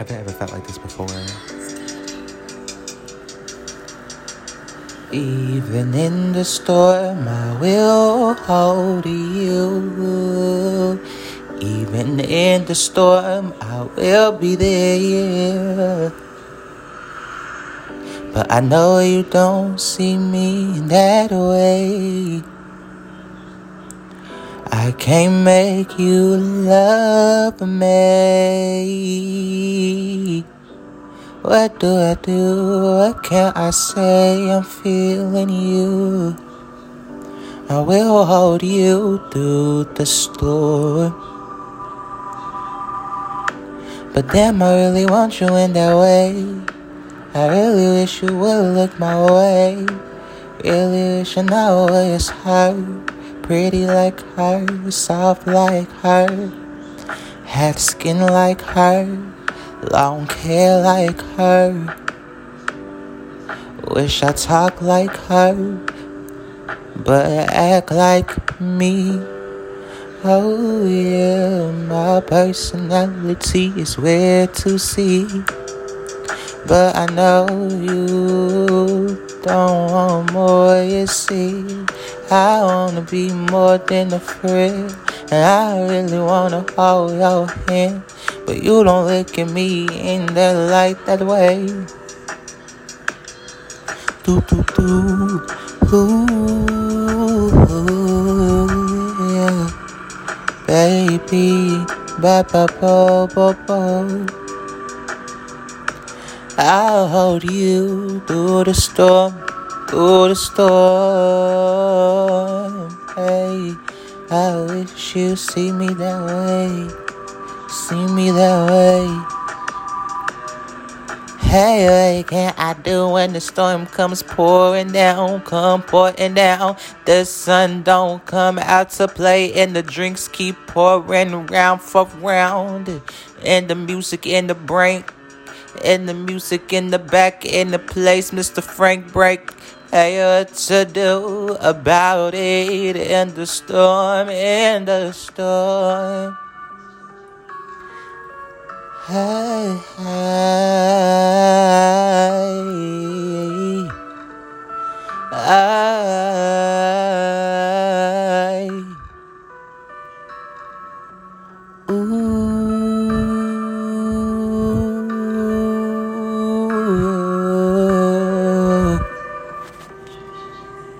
Have I ever felt like this before? Even in the storm, I will hold you. Even in the storm, I will be there. But I know you don't see me in that way. I can't make you love me. What do I do? What can I say? I'm feeling you. I will hold you through the storm. But damn, I really want you in that way. I really wish you would look my way. Really wish I know it's her. Pretty like her, soft like her. Had skin like her, long hair like her. Wish I talk like her, but act like me. Oh yeah, my personality is weird to see. But I know you don't want more, you see. I wanna be more than a friend. And I really wanna hold your hand. But you don't look at me in that light that way. Do do do. Ooh, yeah. Baby, ba ba ba ba ba. I'll hold you through the storm, through the storm. Hey, wish you see me that way, see me that way. Hey, what can I do when the storm comes pouring down, come pouring down? The sun don't come out to play, and the drinks keep pouring round for round, and the music in the brain and the music in the back in the place, Mr. Frank Break. Hey, what to do about it in the storm, in the storm. Hey, hey. I, ooh.